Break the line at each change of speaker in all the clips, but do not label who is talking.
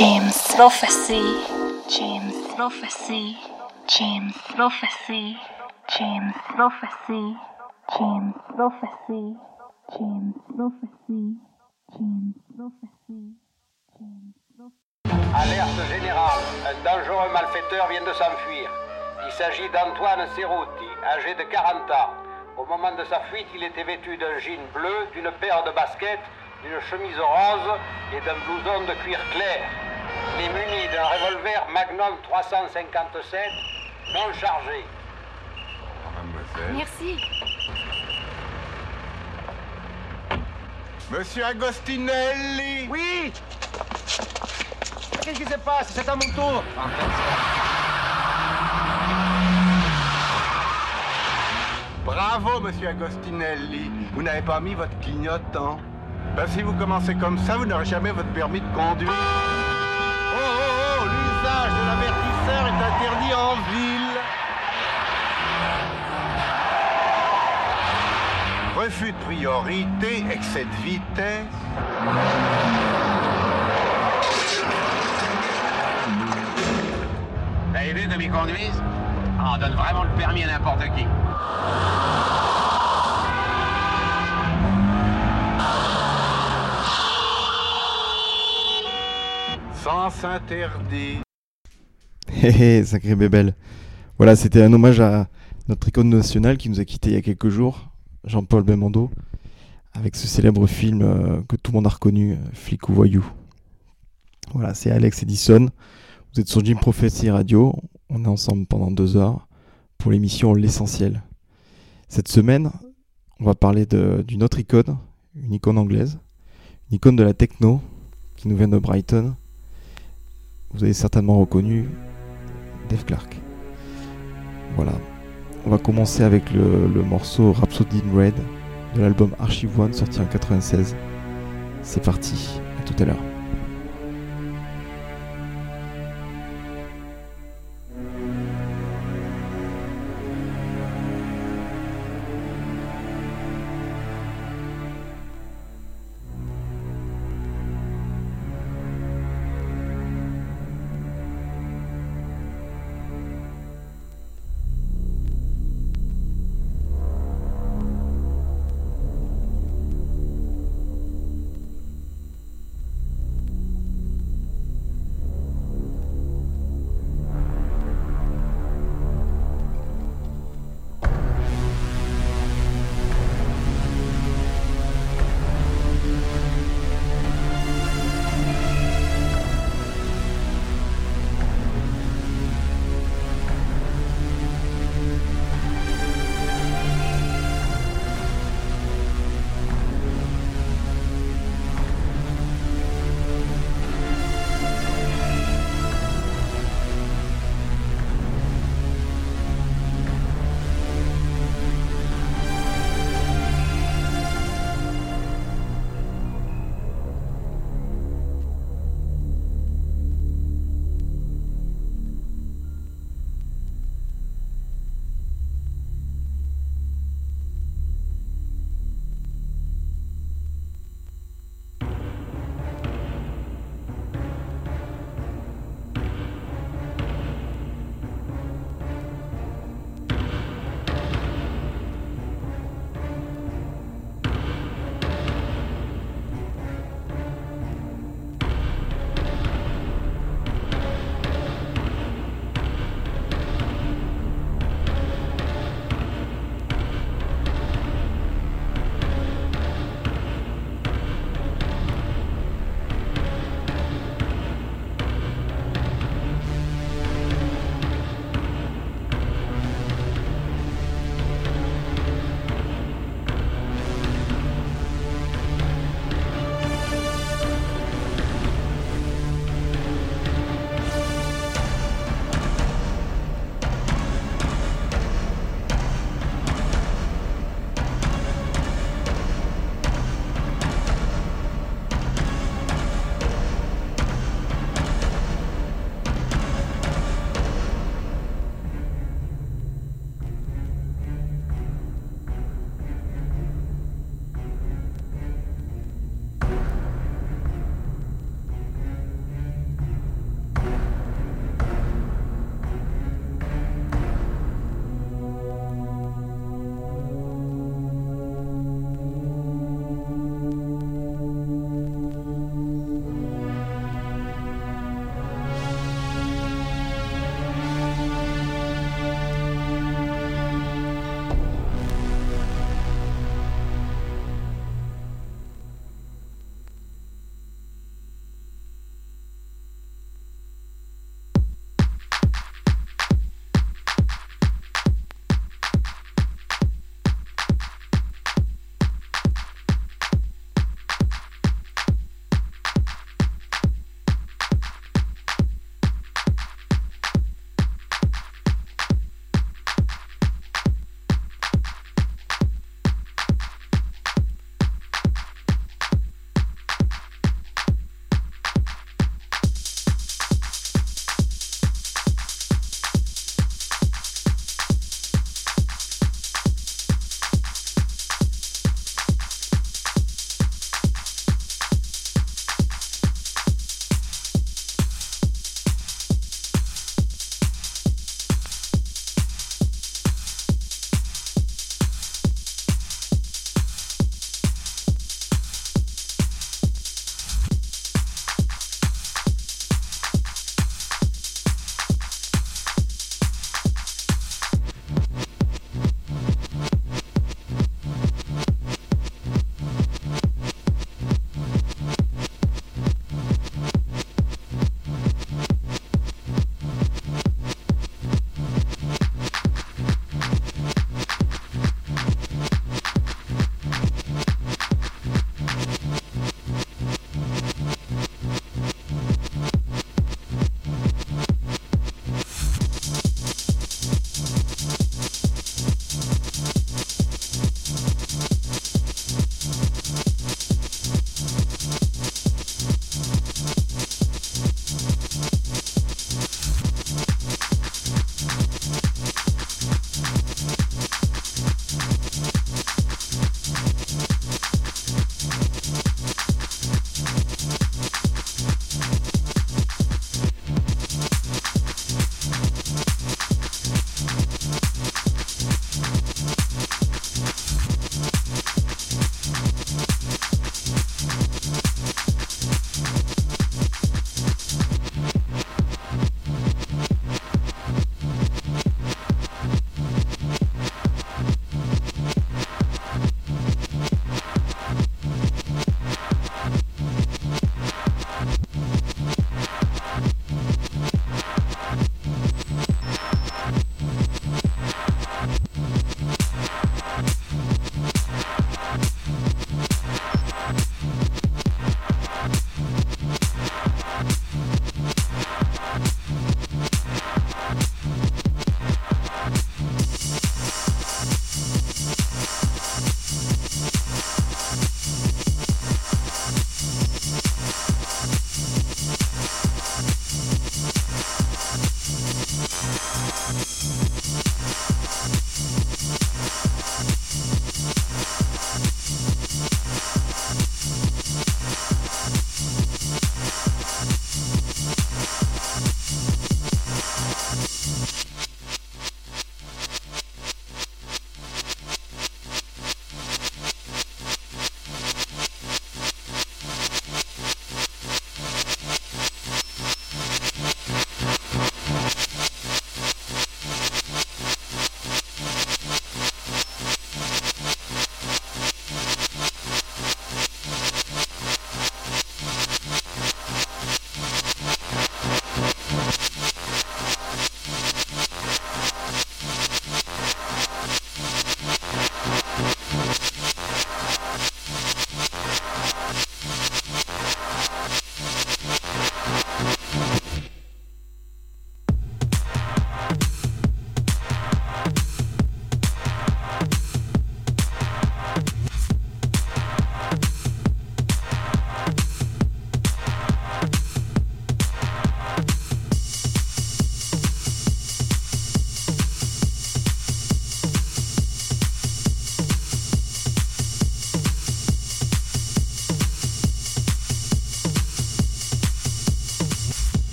James Prophecy. James Prophecy. James Prophecy. James Prophecy. James Prophecy. James Prophecy. James Prophecy.
Alerte générale. Un dangereux malfaiteur vient de s'enfuir. Il s'agit d'Antoine Cerruti, âgé de 40 ans. Au moment de sa fuite, il était vêtu d'un jean bleu, d'une paire de baskets, d'une chemise rose et d'un blouson de cuir clair. Il est muni d'un revolver Magnum 357 non chargé.
Mademoiselle.
Merci.
Monsieur Agostinelli
Oui Qu'est-ce qui se passe? C'est à mon tour
Bravo, monsieur Agostinelli. Vous n'avez pas mis votre clignotant. Ben, si vous commencez comme ça, vous n'aurez jamais votre permis de conduire. Est interdit en ville. Refus de priorité, excès de vitesse.
T'as vu comme ils conduisent Ah, On donne vraiment le permis à n'importe qui.
Sens interdit.
Hé hé, sacré bébelle. Voilà, c'était un hommage à notre icône nationale qui nous a quittés il y a quelques jours, Jean-Paul Belmondo, avec ce célèbre film euh, que tout le monde a reconnu, euh, Flic ou Voyou. Voilà, c'est Alex Edison. Vous êtes sur Jim Prophecy Radio. On est ensemble pendant deux heures pour l'émission L'Essentiel. Cette semaine, on va parler d'une autre icône, une icône anglaise, une icône de la techno qui nous vient de Brighton. Vous avez certainement reconnu Dave Clark. Voilà. On va commencer avec le, morceau Rhapsody in Red de l'album Archive One sorti en 96. C'est parti, à tout à l'heure.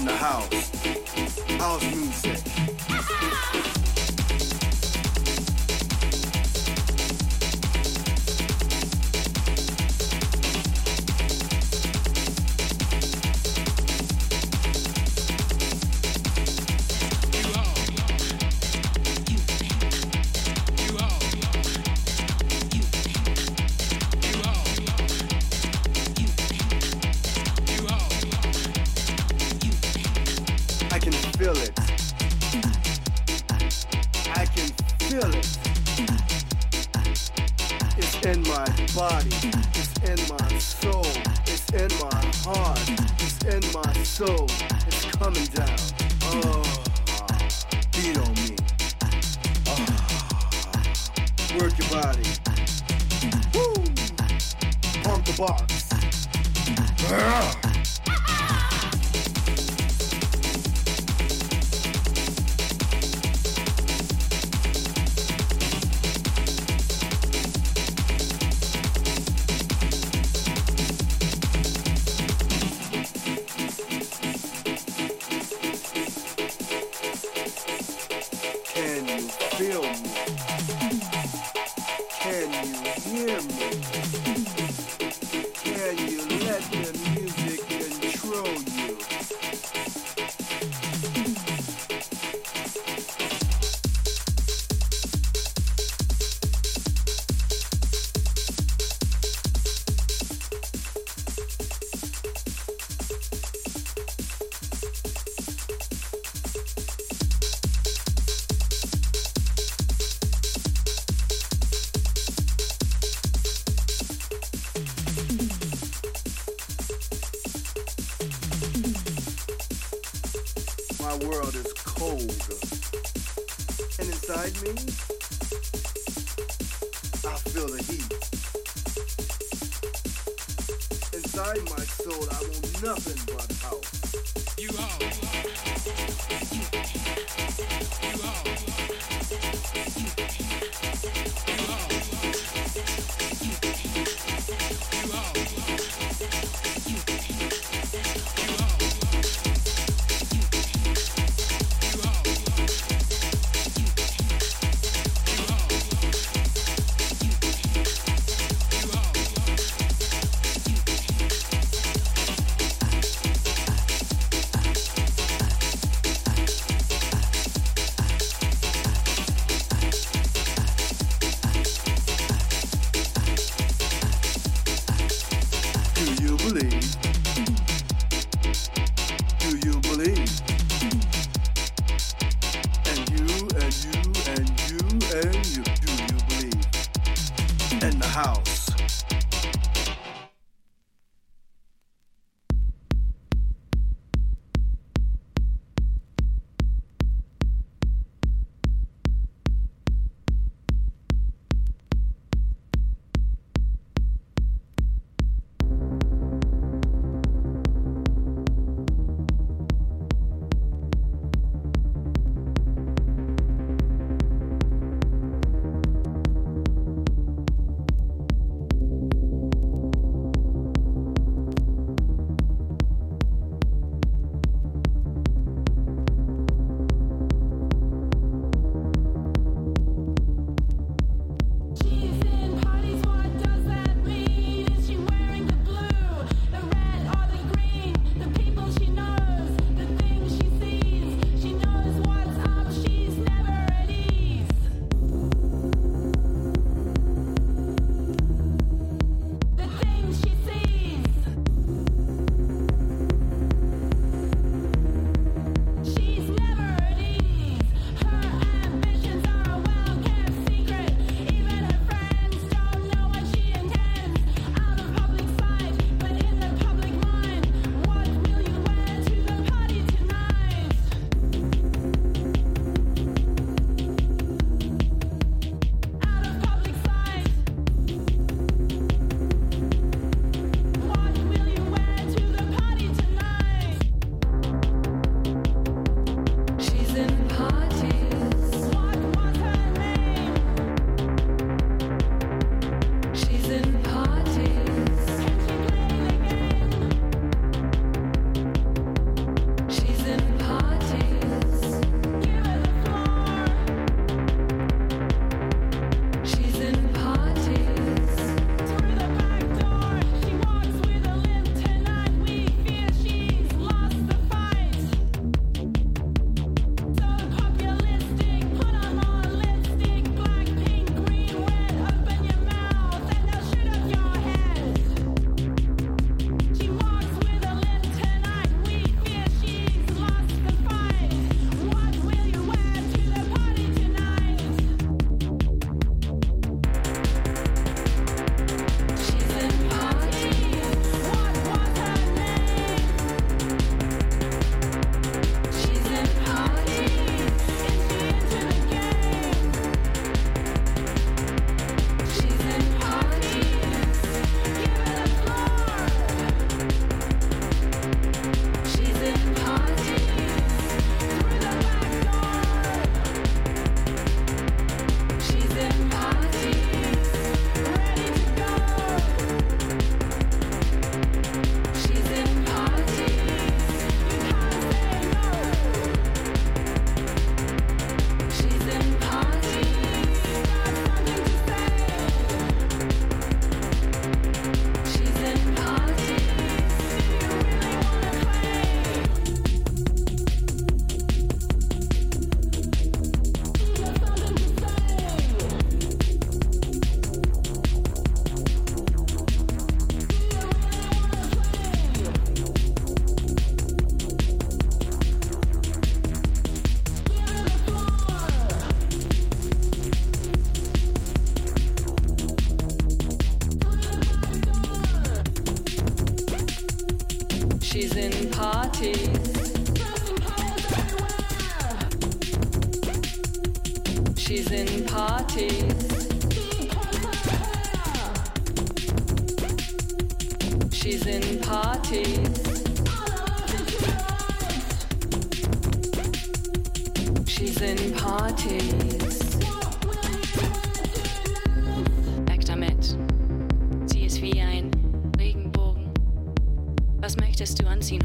in the house.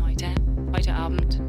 heute, heute Abend.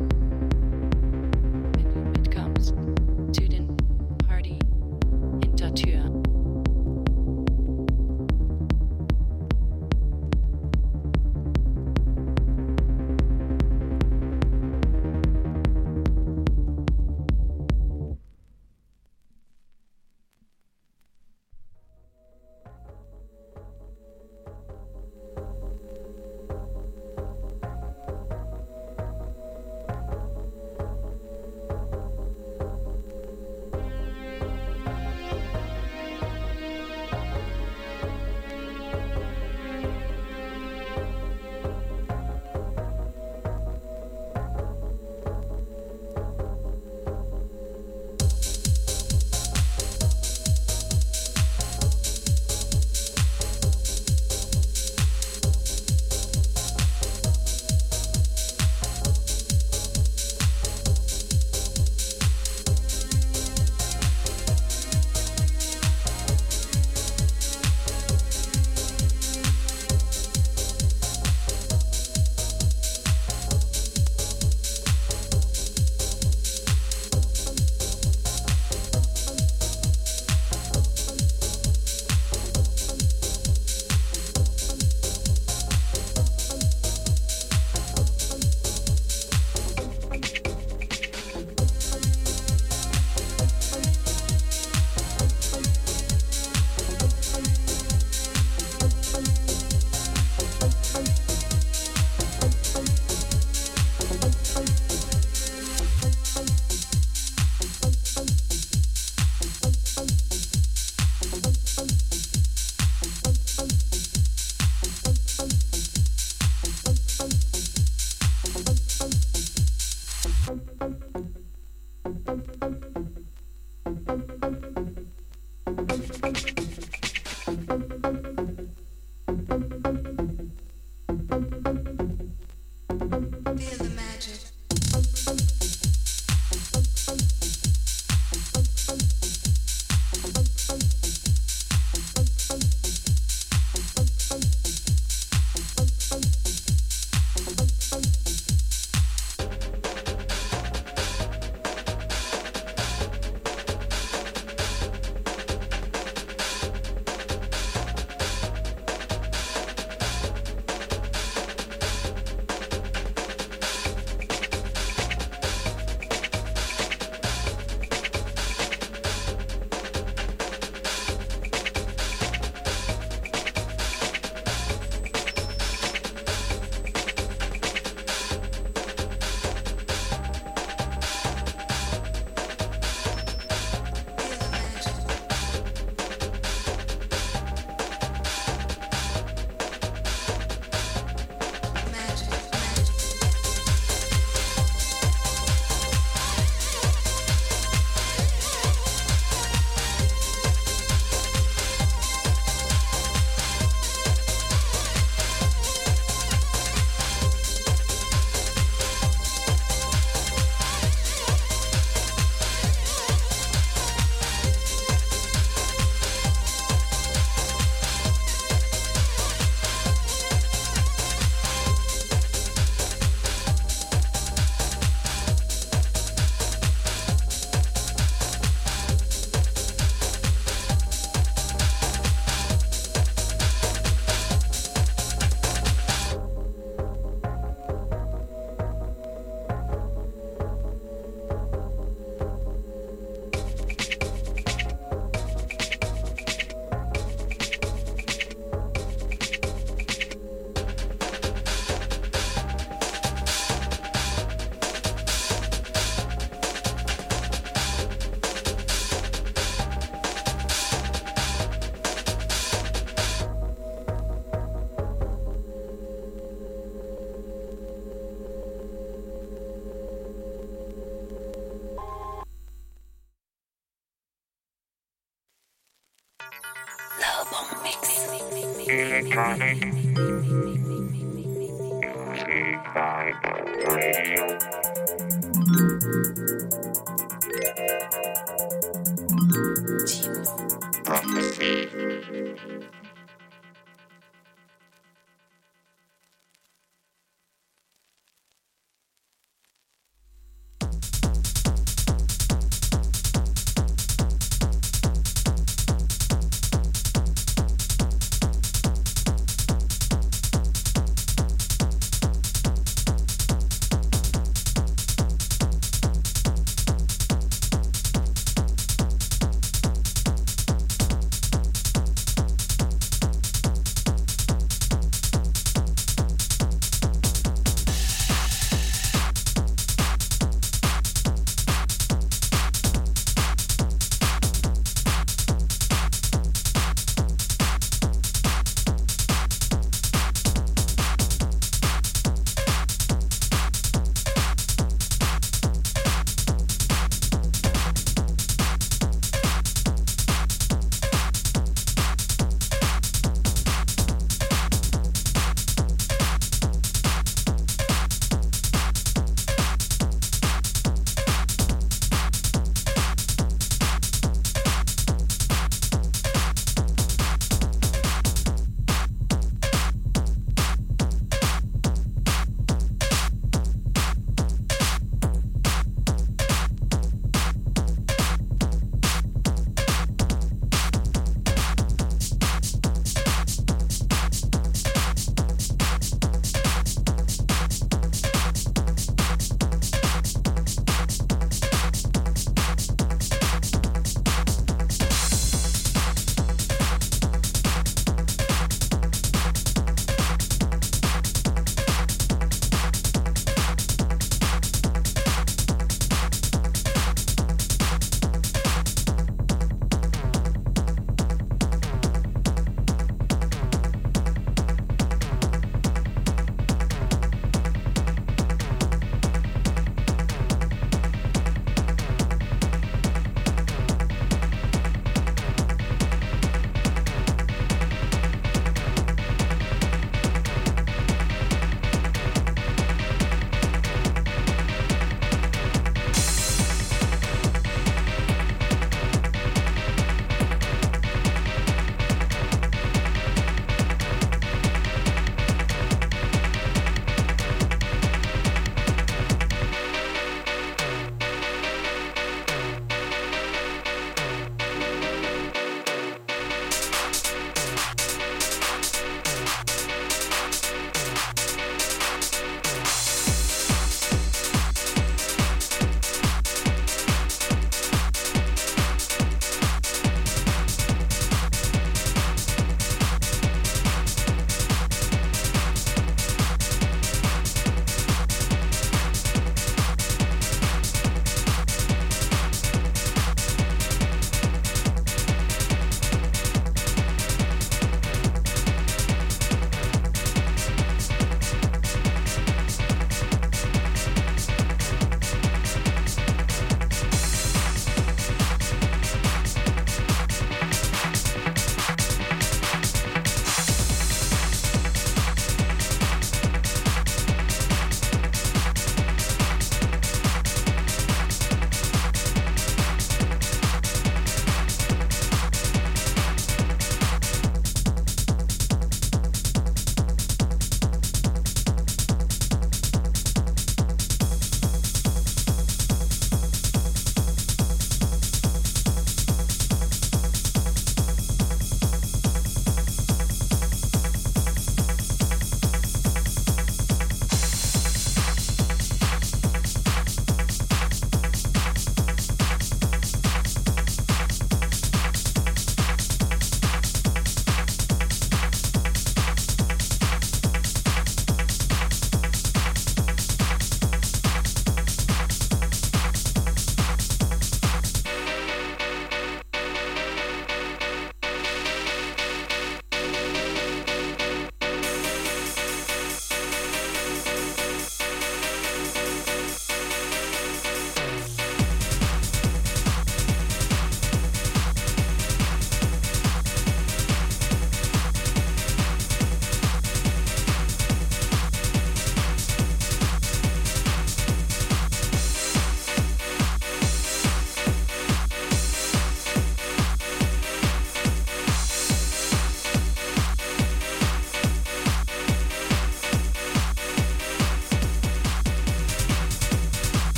Thank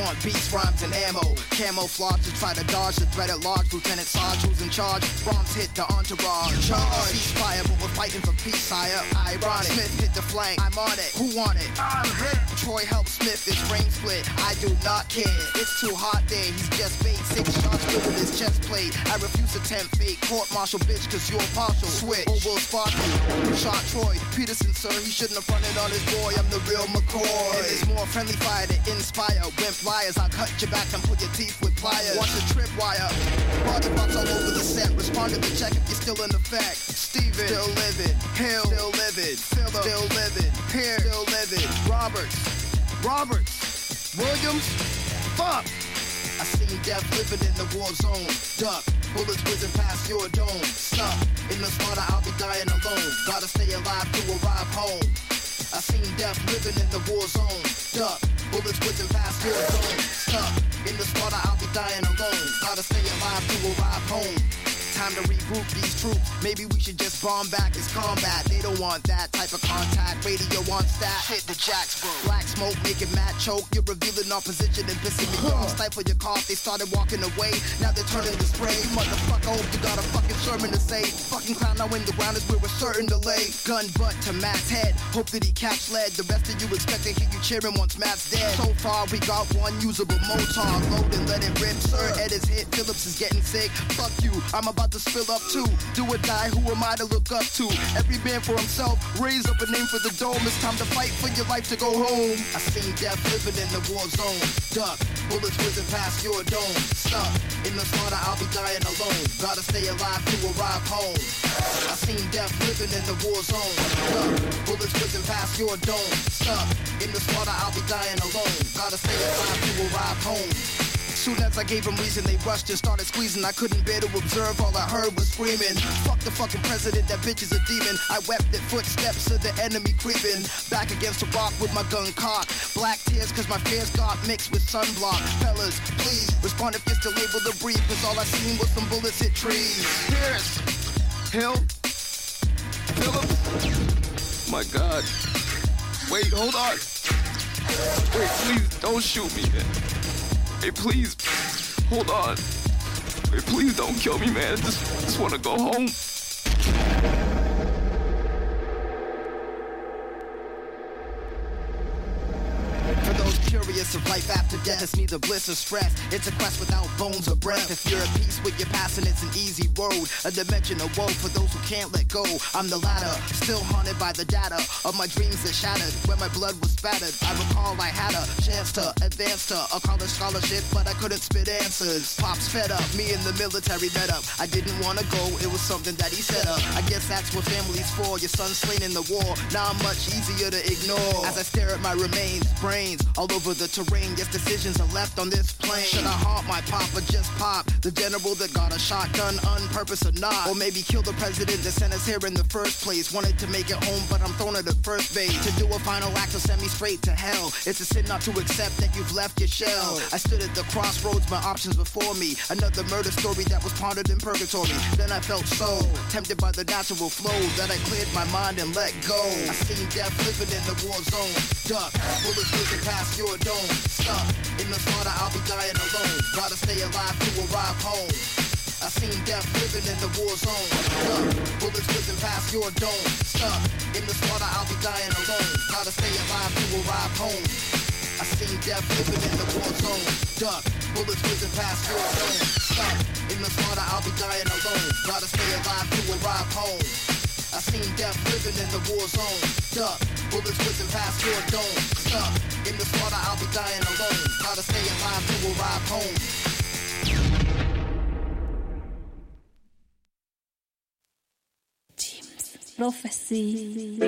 want beats, rhymes, and ammo? Camouflage to try to dodge the threat at large. Lieutenant Sarge who's in charge. Bombs hit the entourage. Charge. Ceasefire, but we're fighting for peace, sire. Ironic. Smith hit the flank. I'm on it. Who want it? I'm hit. Troy helps Smith. His brain split. I do not care. It's too hot there. He's just bait. Six shots with his chest plate. I refuse to tempt fate. Court martial bitch, cause you're partial. Switch. Or will you. Shot Troy? Peterson, sir. He shouldn't have fronted on his boy. I'm the real McCoy. And there's more friendly fire to inspire. Wimp liars. I'll cut your back and put your teeth with pliers. Watch the trip wire. Body parts all over the set. Respond to the check if you're still in effect. Steven, still living. Hill, still living. Phillip, still living. Pierre, still living. Roberts, Roberts, Williams, fuck. I seen death living in the war zone. Duck, bullets whizzing past your dome. Stuck in the slaughter, I'll be dying alone. Gotta stay alive to arrive home. I seen death living in the war zone. Duck, bullets whizzing past your dome. Stuck in the slaughter, I'll be dying alone. Gotta stay alive to arrive home. Time to regroup these troops. Maybe we should just bomb back as combat. They don't want that type of contact. Radio wants that. Hit the jacks, bro. Black smoke, making mad choke. You're revealing our position and pissing me off. Stifle your cough. They started walking away. Now they're turning to spray. Motherfucker, hope you got a fucking sermon to say. Fucking clown now in the ground is where we're certain delay. Gun butt to Matt's head. Hope that he caps lead. The rest of you expect to hear you cheering once Matt's dead. So far, we got one usable mortar. Load and let it rip. Sir, Ed is hit. Phillips is getting sick. Fuck you. I'm about to spill up too. Do or die, who am I to look up to? Every man for himself, raise up a name for the dome. It's time to fight for your life to go home. I seen death living in the war zone. Duck, bullets whizzing past your dome. Stuck in the slaughter, I'll be dying alone. Gotta stay alive to arrive home. I seen death living in the war zone. Duck, bullets whizzing past your dome. Stuck in the slaughter, I'll be dying alone. Gotta stay alive to arrive home. Soon as I gave them reason, they rushed and started squeezing. I couldn't bear to observe, all I heard was screaming. Fuck the fucking president, that bitch is a demon. I wept at footsteps of the enemy creeping. Back against the rock with my gun cocked. Black tears, cause my fears got mixed with sunblock. Fellas, please respond if you're still able to breathe, cause all I seen was some bullets hit trees. Pierce, Hill, Phillips.
My God. Wait, hold on. Wait, please don't shoot me. Hey, please, hold on. Hey, please don't kill me, man. Just, just want to go home.
For those curious of life after death, it's neither bliss or stress. It's a quest without bones or breath. If you're at peace with your past, and it's an easy road. A dimension of woe for those who can't let go. I'm the latter, still haunted by the data of my dreams that shattered when my blood was spattered. I recall I had a chance to advance to a college scholarship, but I couldn't spit answers. Pops fed up, me and the military met up. I didn't wanna go, it was something that he set up. I guess that's what family's for. Your son slain in the war, now I'm much easier to ignore. As I stare at my remains, brains all over the terrain. Yes, decisions are left on this plane. Should I haunt my pop or just pop? The general that got a shotgun on purpose or not? Or maybe kill the president that sent us here in the first place. Wanted to make it home, but I'm thrown at the first base. To do a final act will send me straight to hell. It's a sin not to accept that you've left your shell. I stood at the crossroads, my options before me. Another murder story that was pondered in purgatory. Then I felt so tempted by the natural flow that I cleared my mind and let go. I seen death living in the war zone. Duck, bullets whizzing past your dome. Stuck in the slaughter, I'll be dying alone. Gotta stay alive to arrive home. I seen death living in the war zone. Duck, bullets whizzing past your dome. Stuck in the slaughter, I'll be dying alone. Gotta stay alive to arrive home. I seen death living in the war zone. Duck, bullets whizzing past your dome. Stuck in the slaughter, I'll be dying alone. Gotta stay alive to arrive home. I seen death living in the war zone. Duck, bullets whizzing past your dome. Stuck in the slaughter, I'll be dying alone. How to stay alive to arrive home. prophecy.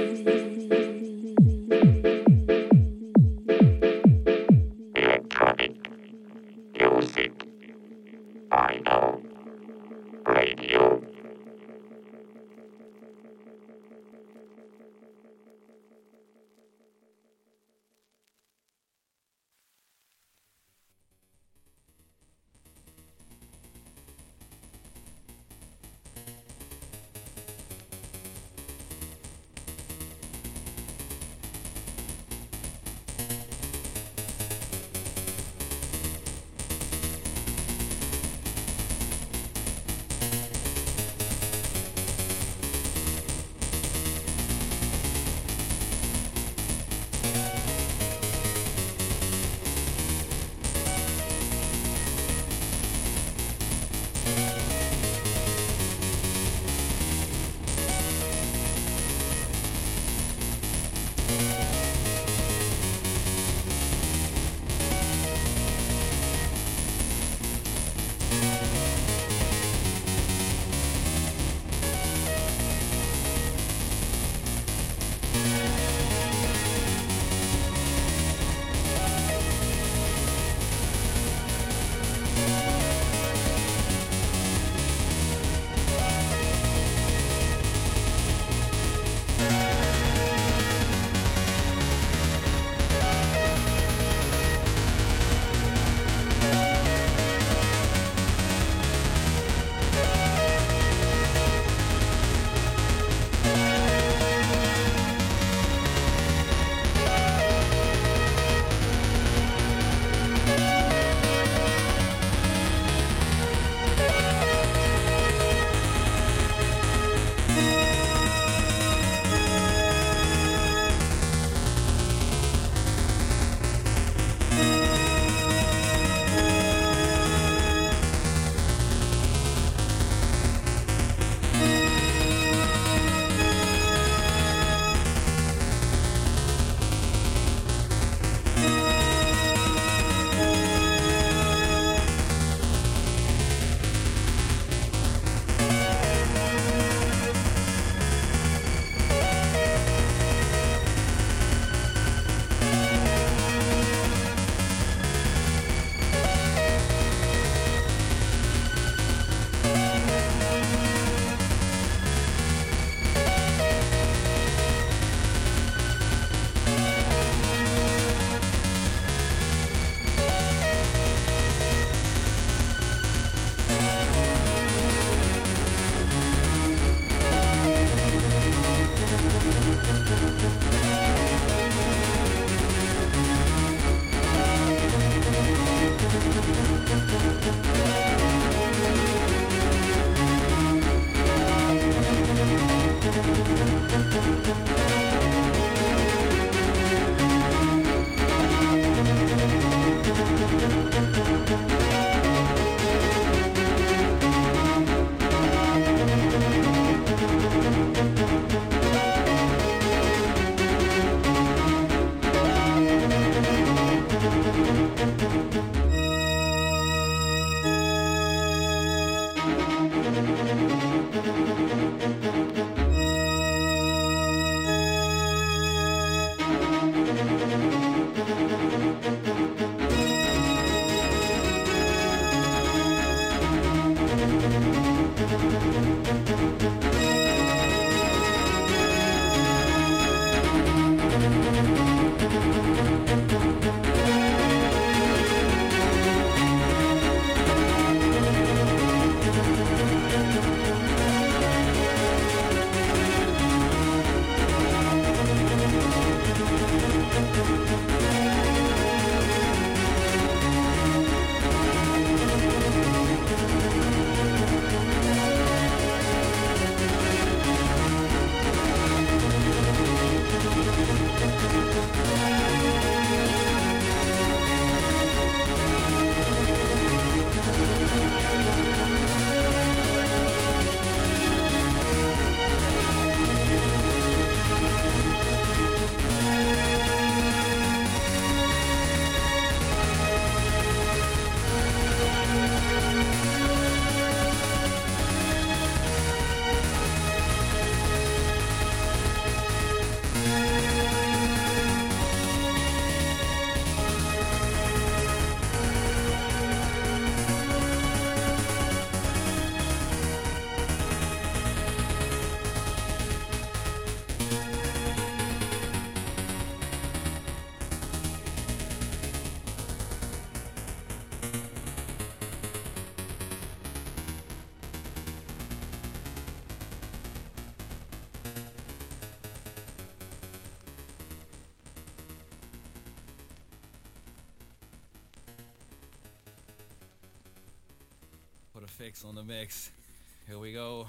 Fix on the mix. Here we go.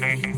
Bye.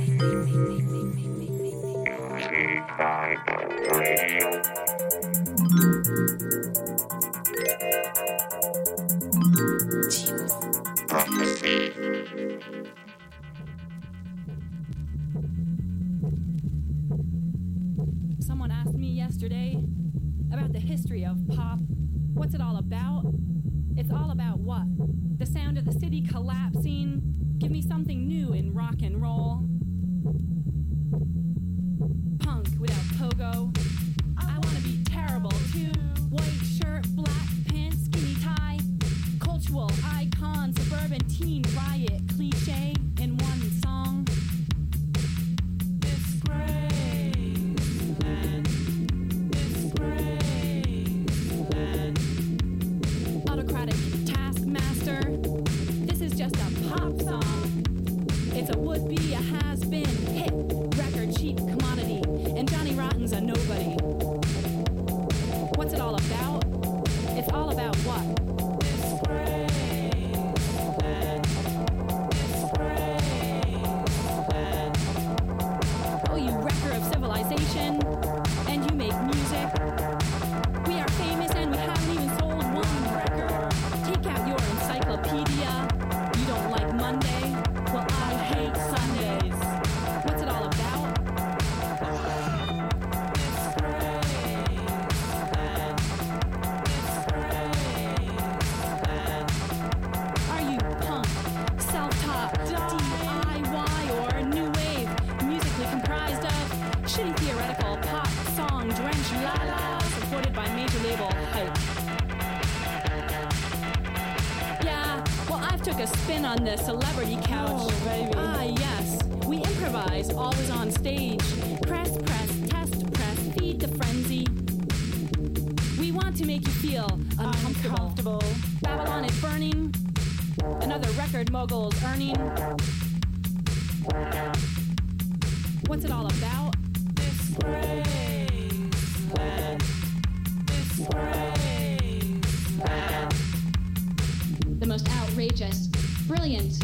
The
most outrageous, brilliant,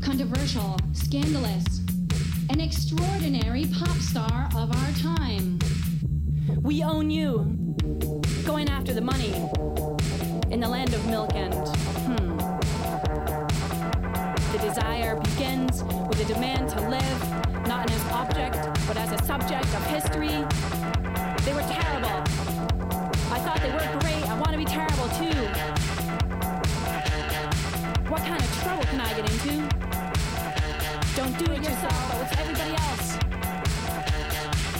controversial, scandalous, an extraordinary pop star of our time.
We own you. Going after the money. In the land of milk and. Hmm. The desire begins with a demand to live, not as an object, but as a subject of history. They were terrible. I thought they were great. I want to be terrible too. What kind of trouble can I get into? Don't do it yourself, but with everybody else.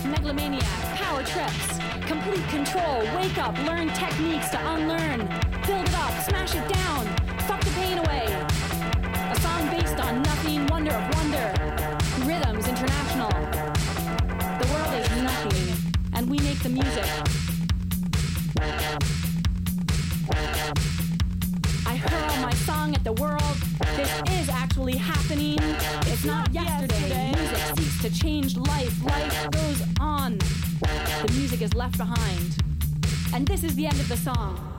Megalomaniac, power trips, complete control, wake up, learn techniques to unlearn, build it up, smash it down, fuck the pain away. A song based on nothing, wonder of wonder, rhythms international. The world is nothing, and we make the music. Song at the world. This is actually happening. It's not yesterday. Music seeks to change life. Life goes on. The music is left behind. And this is the end of the song.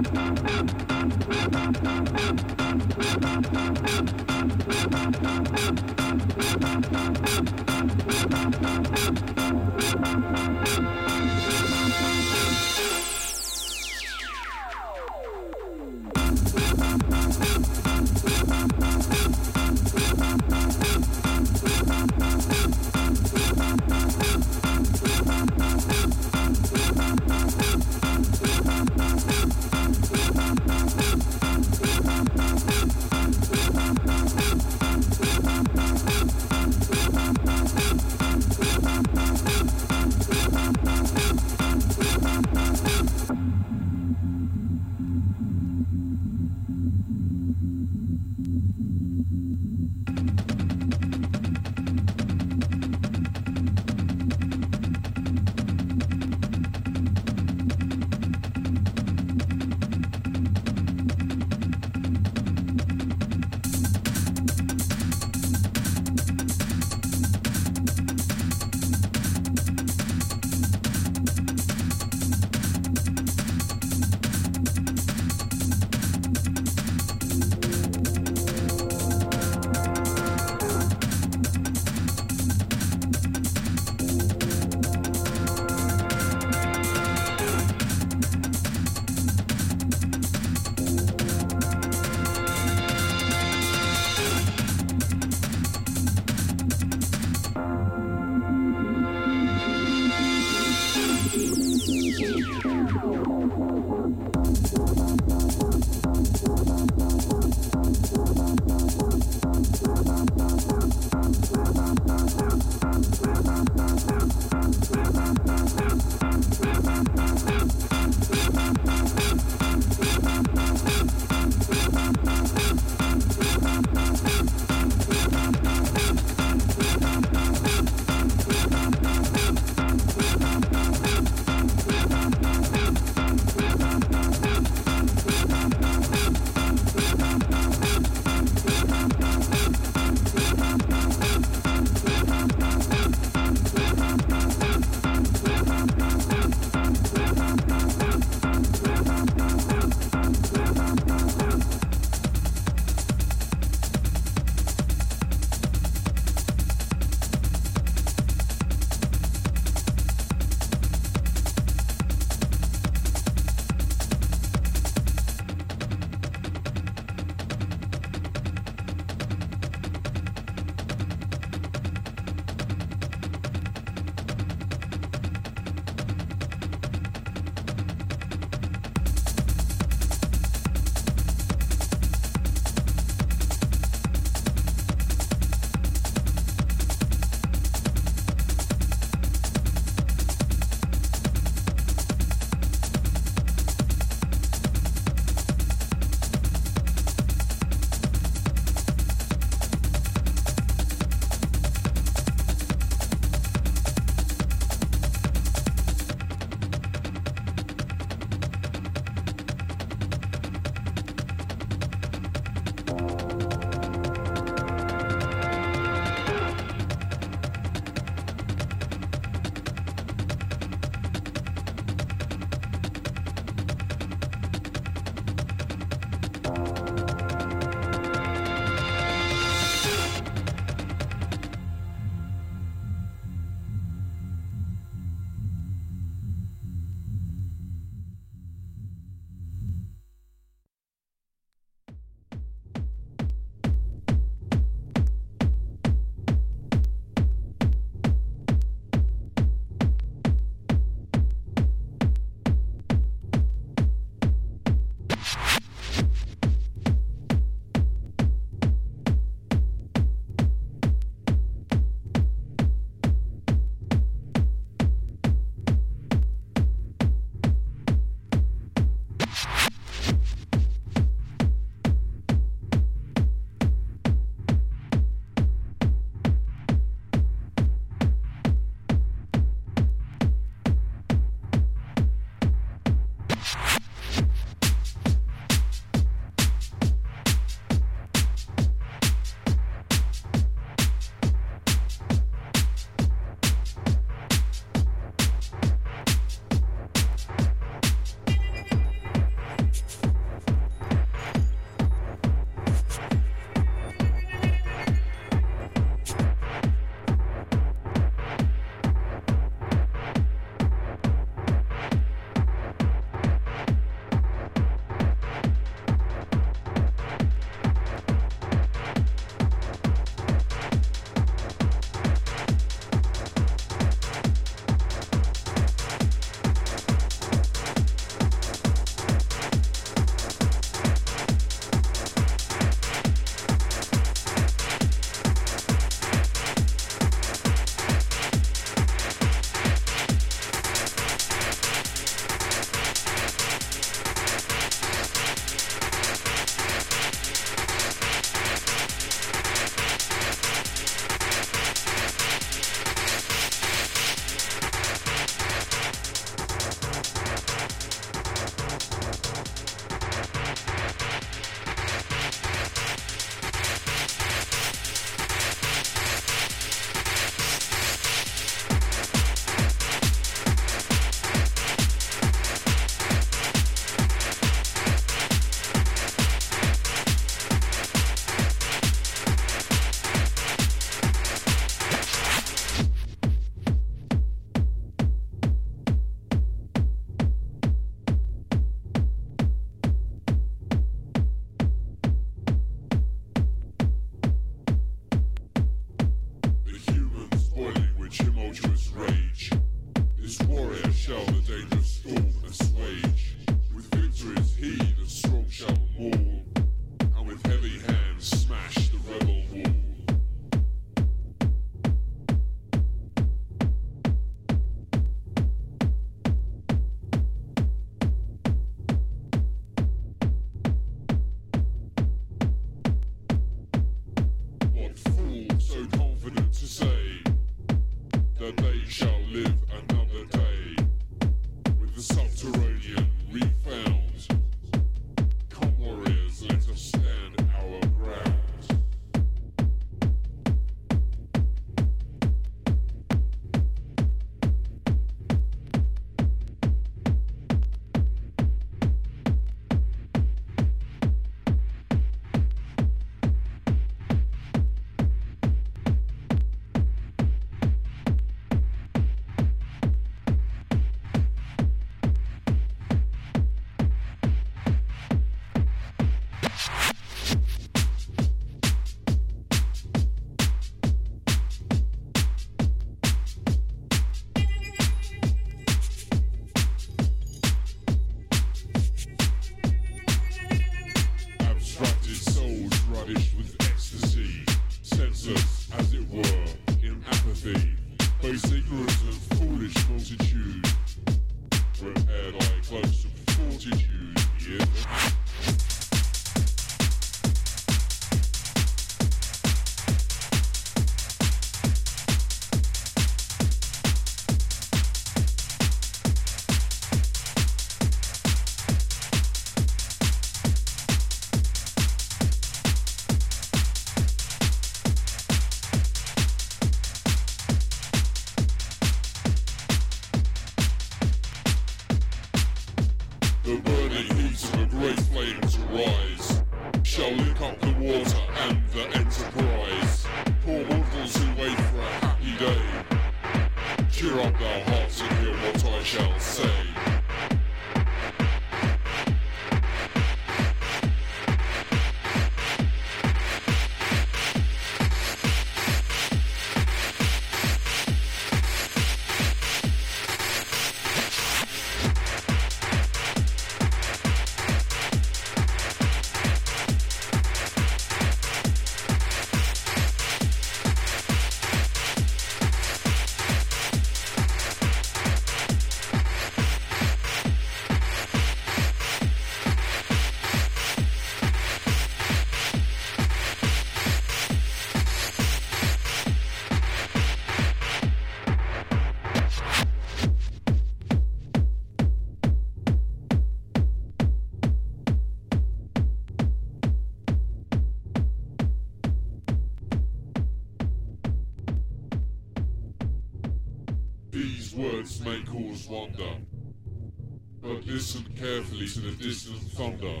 To the distant thunder.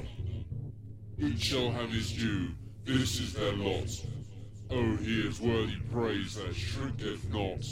Each shall have his due, this is their lot. Oh, he is worthy praise that shrinketh not.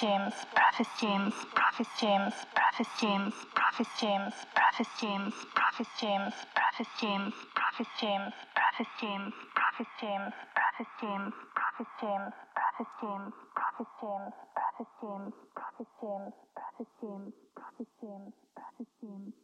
James, Prophet James, Prophet James, Prophet James, Prophet James, Prophet James, Prophet James, Prophet James, Prophet James, Prophet James, Prophet James, Prophet James, Prophet James, Prophet James, Prophet James, Prophet James, Prophet James, Prophet James, Prophet James, Prophet James,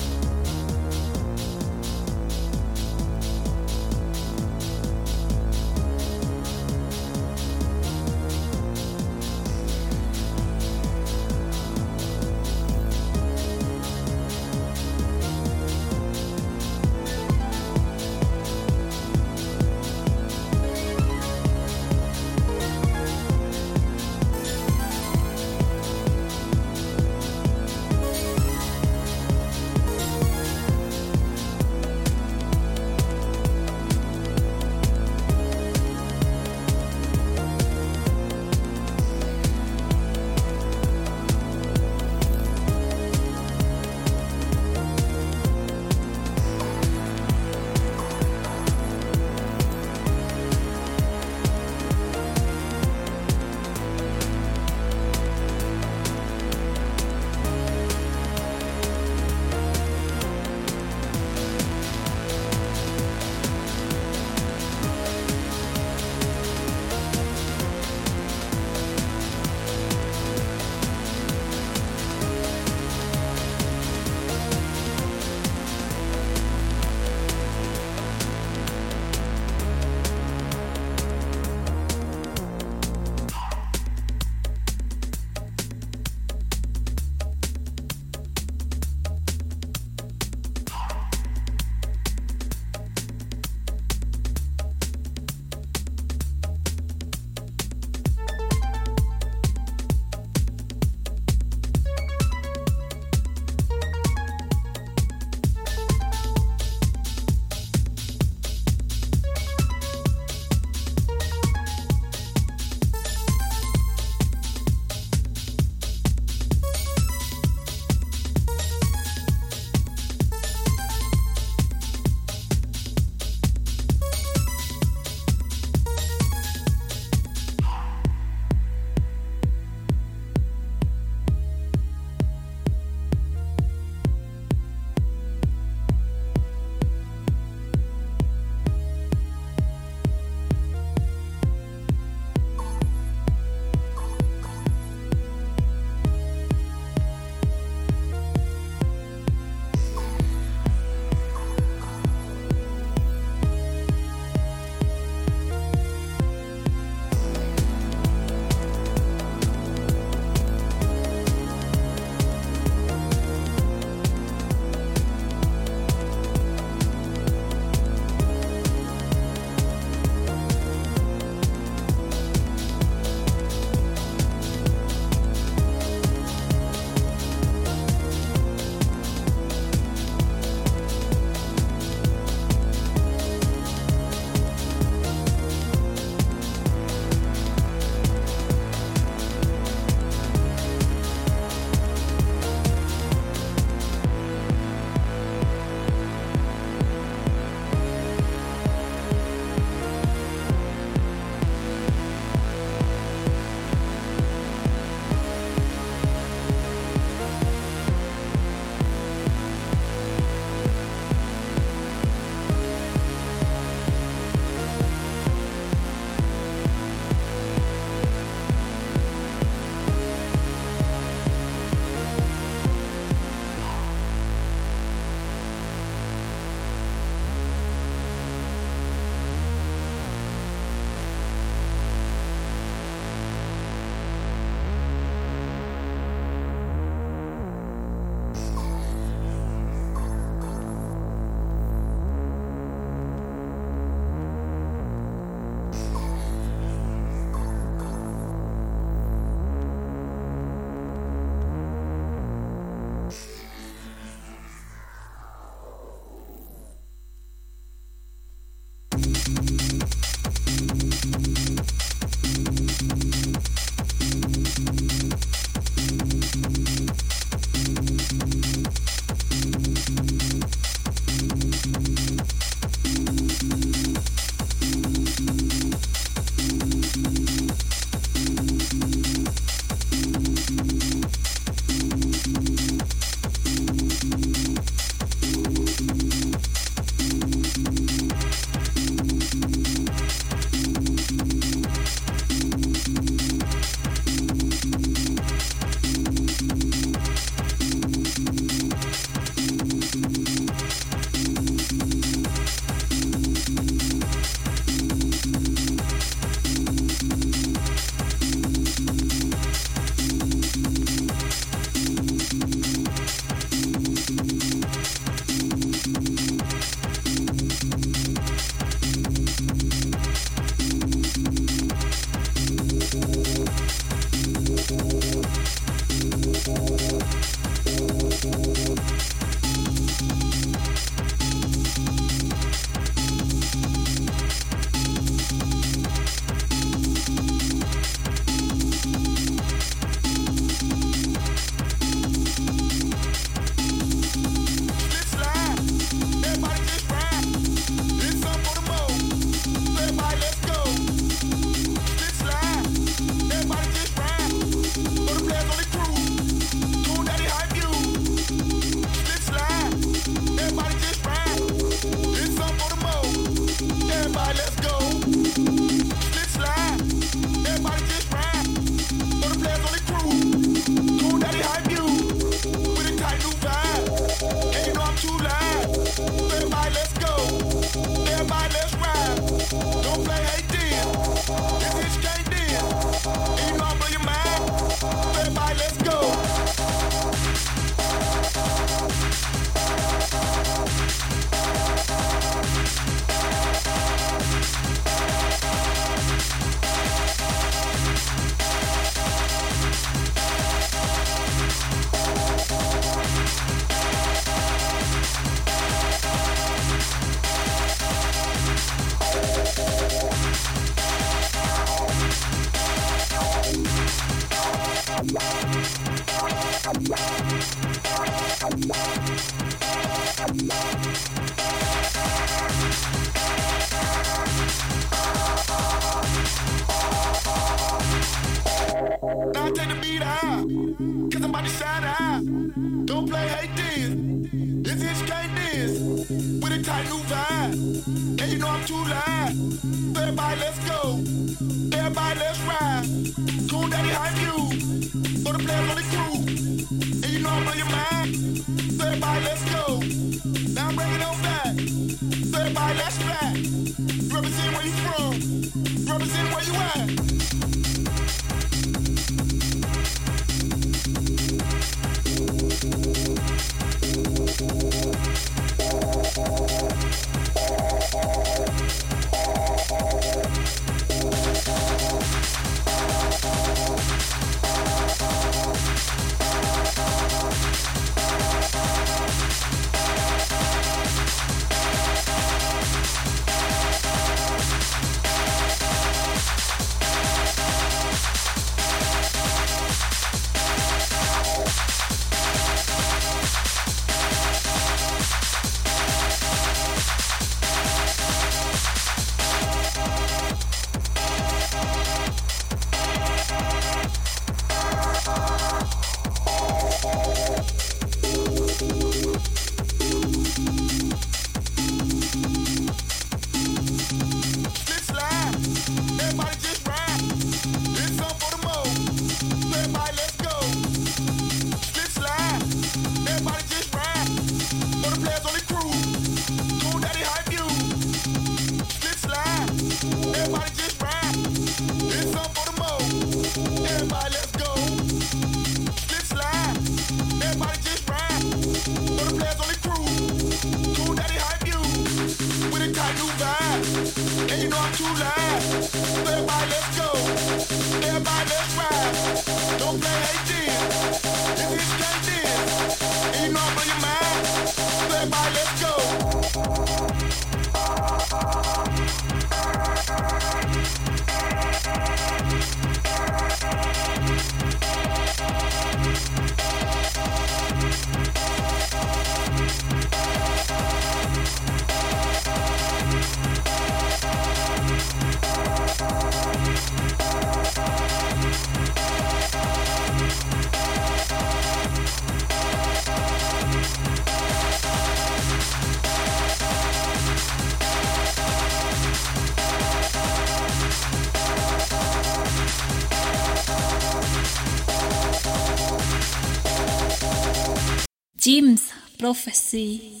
Prophecy.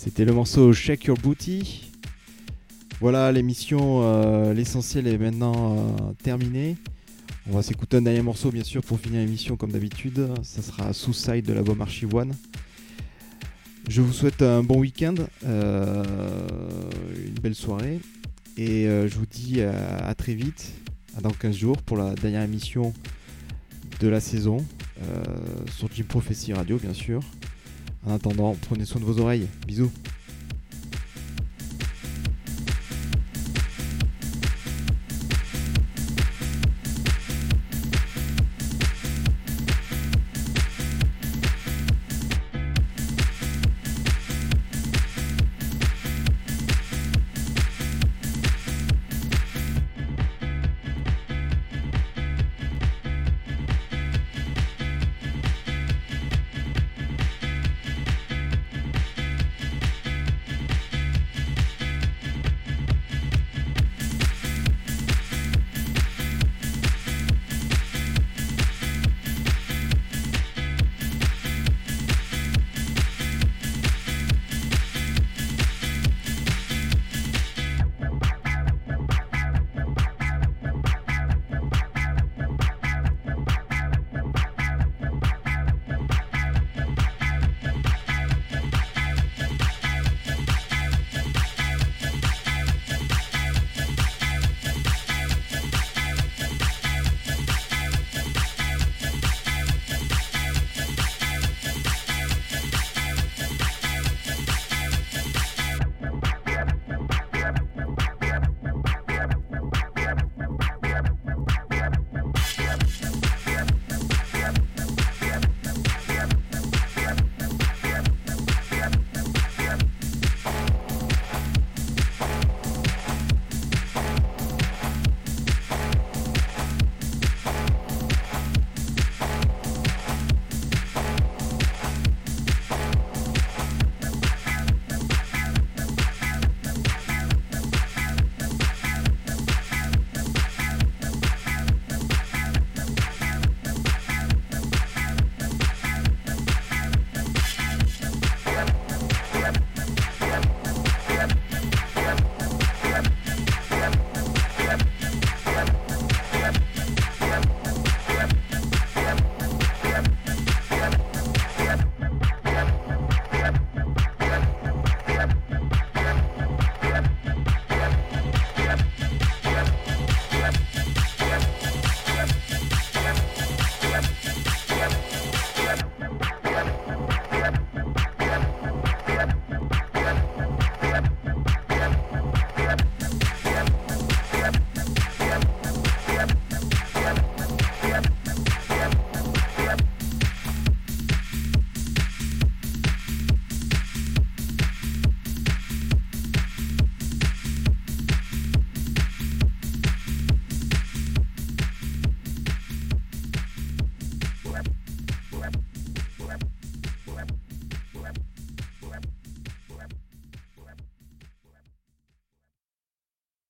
C'était le morceau Shake Your Booty. Voilà, l'émission, euh, l'essentiel est maintenant euh, terminé. On va s'écouter un dernier morceau, bien sûr, pour finir l'émission comme d'habitude. Ça sera Suicide de l'album Archive One. Je vous souhaite un bon week-end, euh, une belle soirée. Et euh, je vous dis à, très vite, dans 15 jours, pour la dernière émission de la saison. sur Jim Prophecy Radio, bien sûr. En attendant, prenez soin de vos oreilles. Bisous.